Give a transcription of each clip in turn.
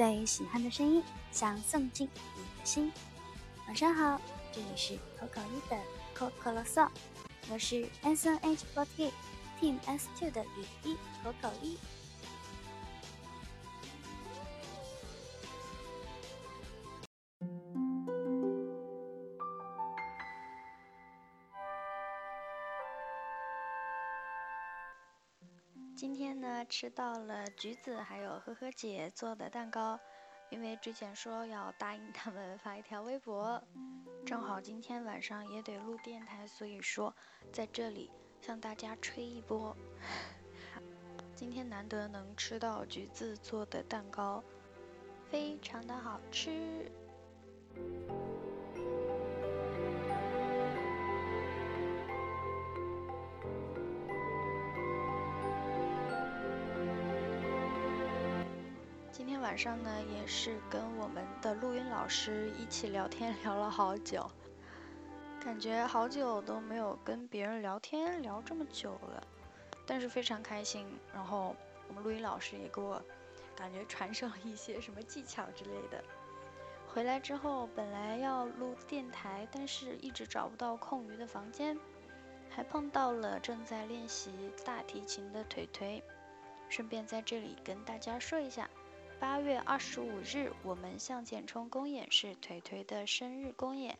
最喜欢的声音，想送进你的心。晚上好，这里是口口一的口口啰嗦，我是 S N H forty Team S two 的雨衣口口一。今天呢，吃到了橘子还有呵呵姐做的蛋糕，因为之前说要答应他们发一条微博，正好今天晚上也得录电台，所以说在这里向大家吹一波。今天难得能吃到橘子做的蛋糕，非常的好吃。晚上呢，也是跟我们的录音老师一起聊天，聊了好久，感觉好久都没有跟别人聊天聊这么久了，但是非常开心。然后我们录音老师也给我感觉传授了一些什么技巧之类的。回来之后，本来要录电台，但是一直找不到空余的房间，还碰到了正在练习大提琴的腿腿，顺便在这里跟大家说一下。八月二十五日，我们向前冲公演是腿腿的生日公演，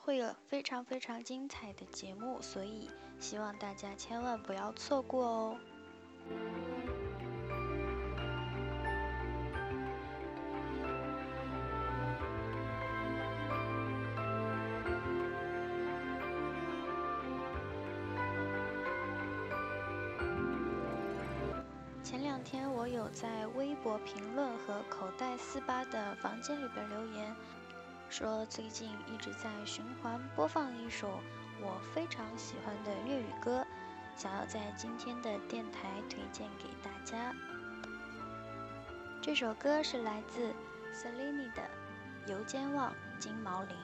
会有非常非常精彩的节目，所以希望大家千万不要错过哦。我在微博评论和口袋四八的房间里边留言，说最近一直在循环播放一首我非常喜欢的粤语歌，想要在今天的电台推荐给大家。这首歌是来自 Selina 的《油尖旺金毛林》。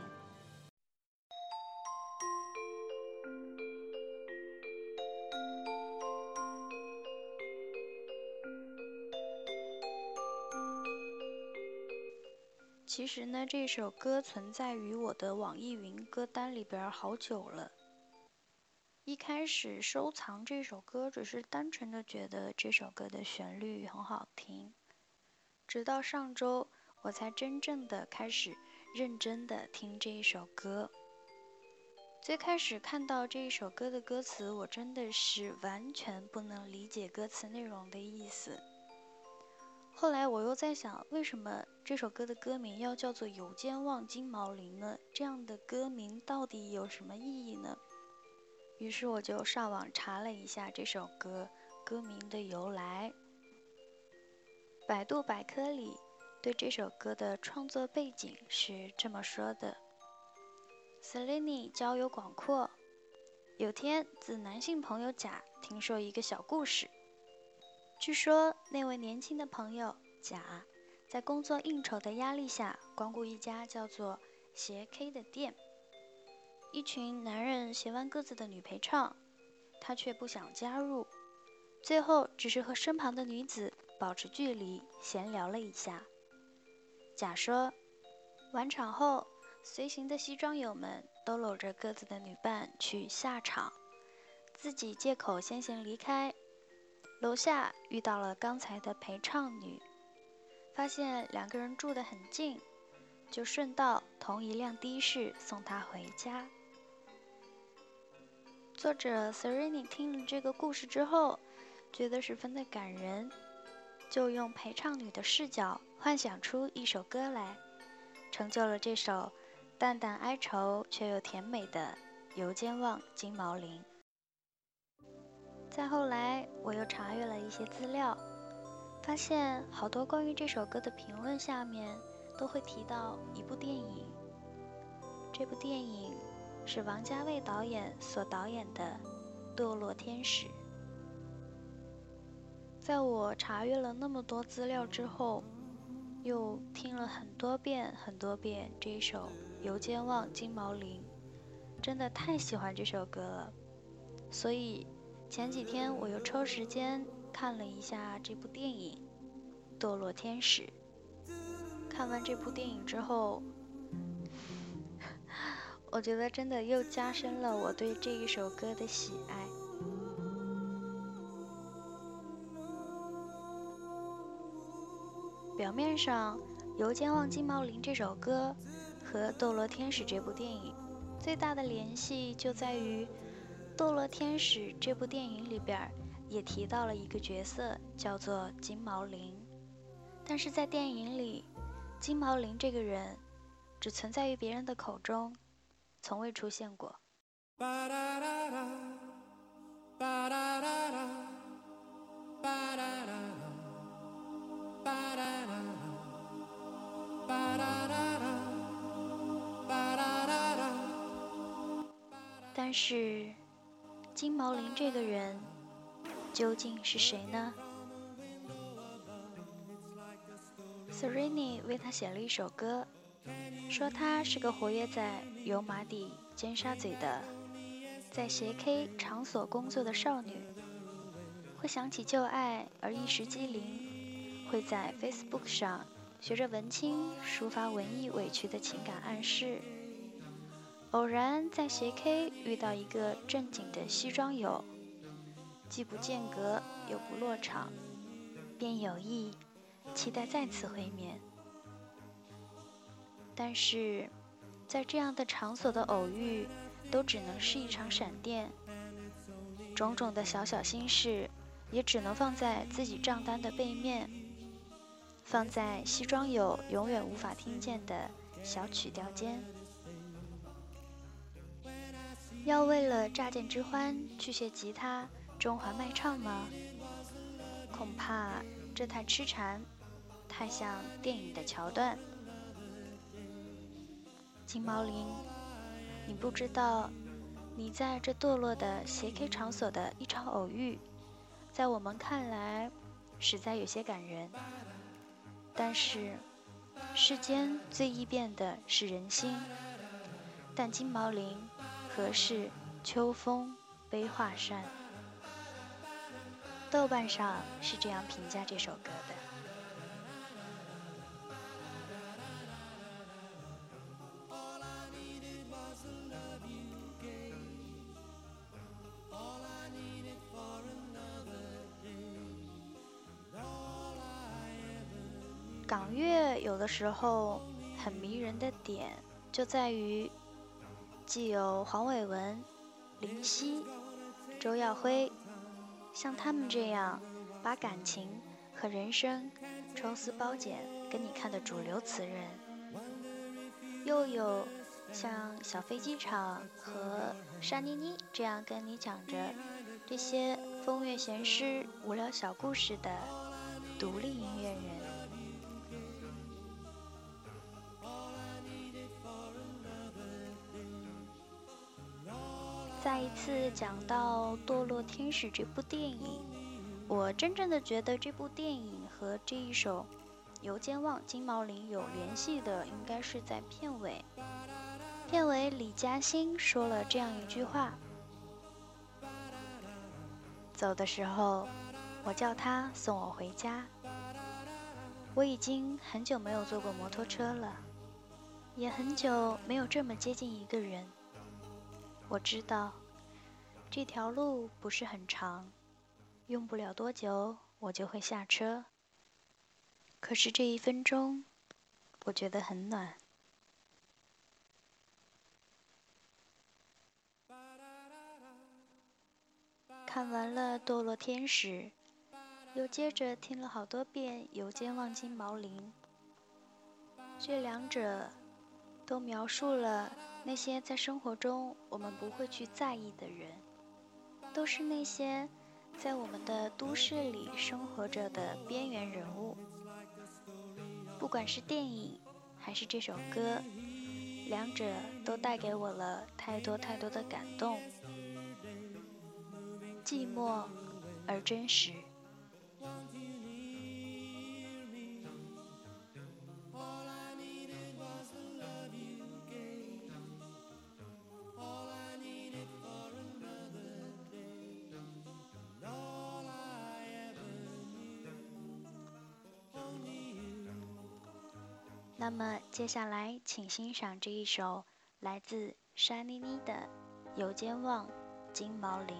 其实呢，这首歌存在于我的网易云歌单里边好久了。一开始收藏这首歌，只是单纯的觉得这首歌的旋律很好听。直到上周，我才真正的开始认真的听这一首歌。最开始看到这一首歌的歌词，我真的是完全不能理解歌词内容的意思。后来我又在想，为什么这首歌的歌名要叫做《有间望金毛林》呢？这样的歌名到底有什么意义呢？于是我就上网查了一下这首歌歌名的由来。百度百科里对这首歌的创作背景是这么说的：Selina 交友广阔，有天自男性朋友甲听说一个小故事。据说那位年轻的朋友甲，在工作应酬的压力下，光顾一家叫做“斜 K” 的店。一群男人斜弯个子的女陪唱，他却不想加入。最后只是和身旁的女子保持距离，闲聊了一下。甲说，完场后，随行的西装友们都搂着各自的女伴去下场，自己借口先行离开。楼下遇到了刚才的陪唱女，发现两个人住得很近，就顺道同一辆的士送她回家。作者 Sereni 听了这个故事之后，觉得十分的感人，就用陪唱女的视角幻想出一首歌来，成就了这首淡淡哀愁却又甜美的《油尖旺金毛林》。再后来，我又查阅了一些资料，发现好多关于这首歌的评论下面都会提到一部电影。这部电影是王家卫导演所导演的《堕落天使》。在我查阅了那么多资料之后，又听了很多遍很多遍这一首《游尖旺金毛林》，真的太喜欢这首歌了，所以。前几天我又抽时间看了一下这部电影《堕落天使》，看完这部电影之后，我觉得真的又加深了我对这一首歌的喜爱。表面上，《游间望金毛林》这首歌和《堕落天使》这部电影最大的联系就在于，《堕落天使》这部电影里边也提到了一个角色，叫做金毛林。但是在电影里，金毛林这个人只存在于别人的口中，从未出现过。但是，金毛林这个人究竟是谁呢？Serrini 为他写了一首歌，说她是个活跃在油麻地尖沙咀的，在斜 K 场所工作的少女，会想起旧爱而一时机灵，会在 Facebook 上学着文青抒发文艺委屈的情感暗示，偶然在斜 K 遇到一个正经的西装友，既不间隔又不落场，便有意。期待再次会面，但是，在这样的场所的偶遇，都只能是一场闪电。种种的小小心事，也只能放在自己账单的背面，放在西装友永远无法听见的小曲调间。要为了乍见之欢去学吉他中华卖唱吗？恐怕这太痴缠。太像电影的桥段，金毛林，你不知道，你在这堕落的斜 K 场所的一场偶遇，在我们看来，实在有些感人。但是，世间最易变的是人心，但金毛林何事秋风悲画扇？豆瓣上是这样评价这首歌的。港乐有的时候很迷人的点，就在于既有黄伟文、林夕、周耀辉，像他们这样把感情和人生抽丝剥茧跟你看的主流词人，又有像小飞机场和沙妮妮这样跟你讲着这些风月闲诗、无聊小故事的独立音乐人。再一次讲到《堕落天使》这部电影，我真正的觉得这部电影和这一首《游间望金毛林》有联系的，应该是在片尾。片尾李嘉欣说了这样一句话：“走的时候，我叫他送我回家。我已经很久没有坐过摩托车了，也很久没有这么接近一个人。”我知道这条路不是很长，用不了多久我就会下车。可是这一分钟，我觉得很暖。看完了《堕落天使》，又接着听了好多遍《游间望金毛林》，这两者都描述了。那些在生活中我们不会去在意的人，都是那些在我们的都市里生活着的边缘人物。不管是电影还是这首歌，两者都带给我了太多太多的感动，寂寞而真实。那么接下来，请欣赏这一首来自山妮妮的《有间望金毛林》。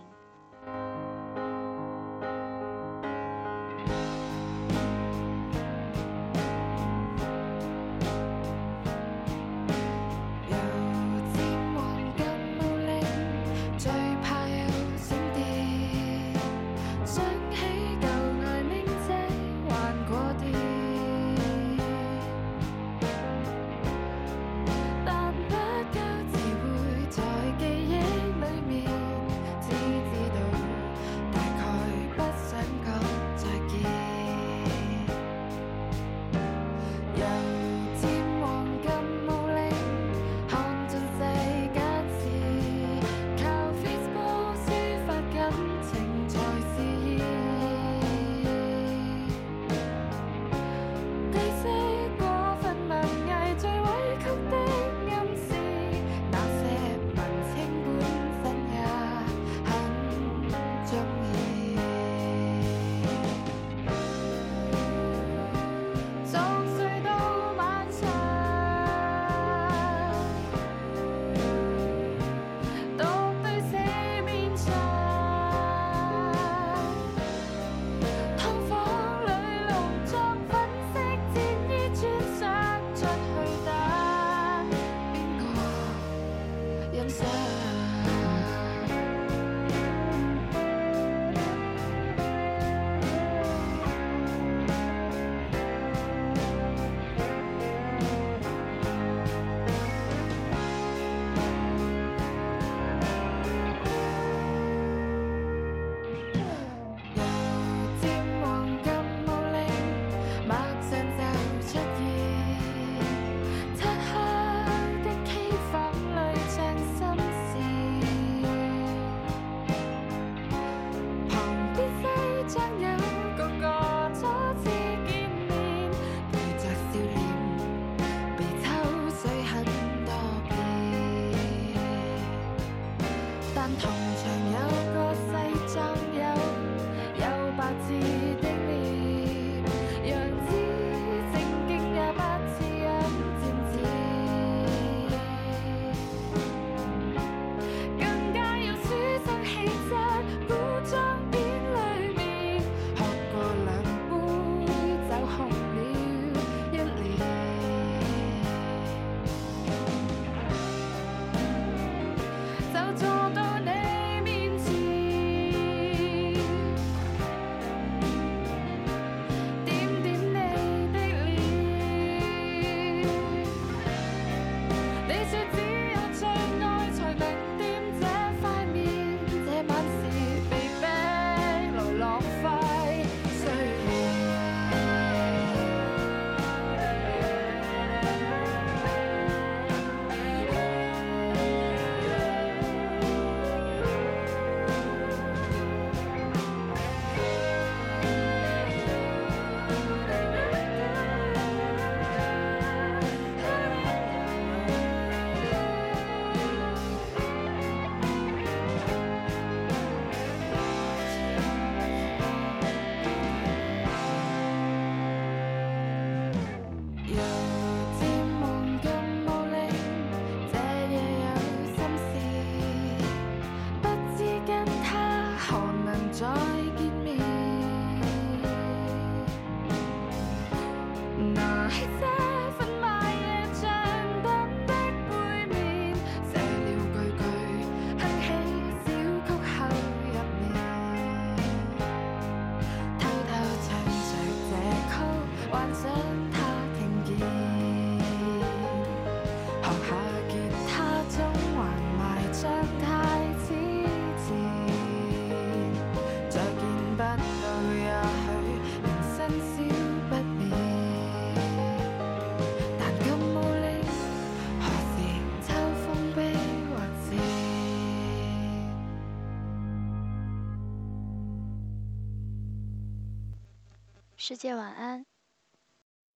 世界晚安，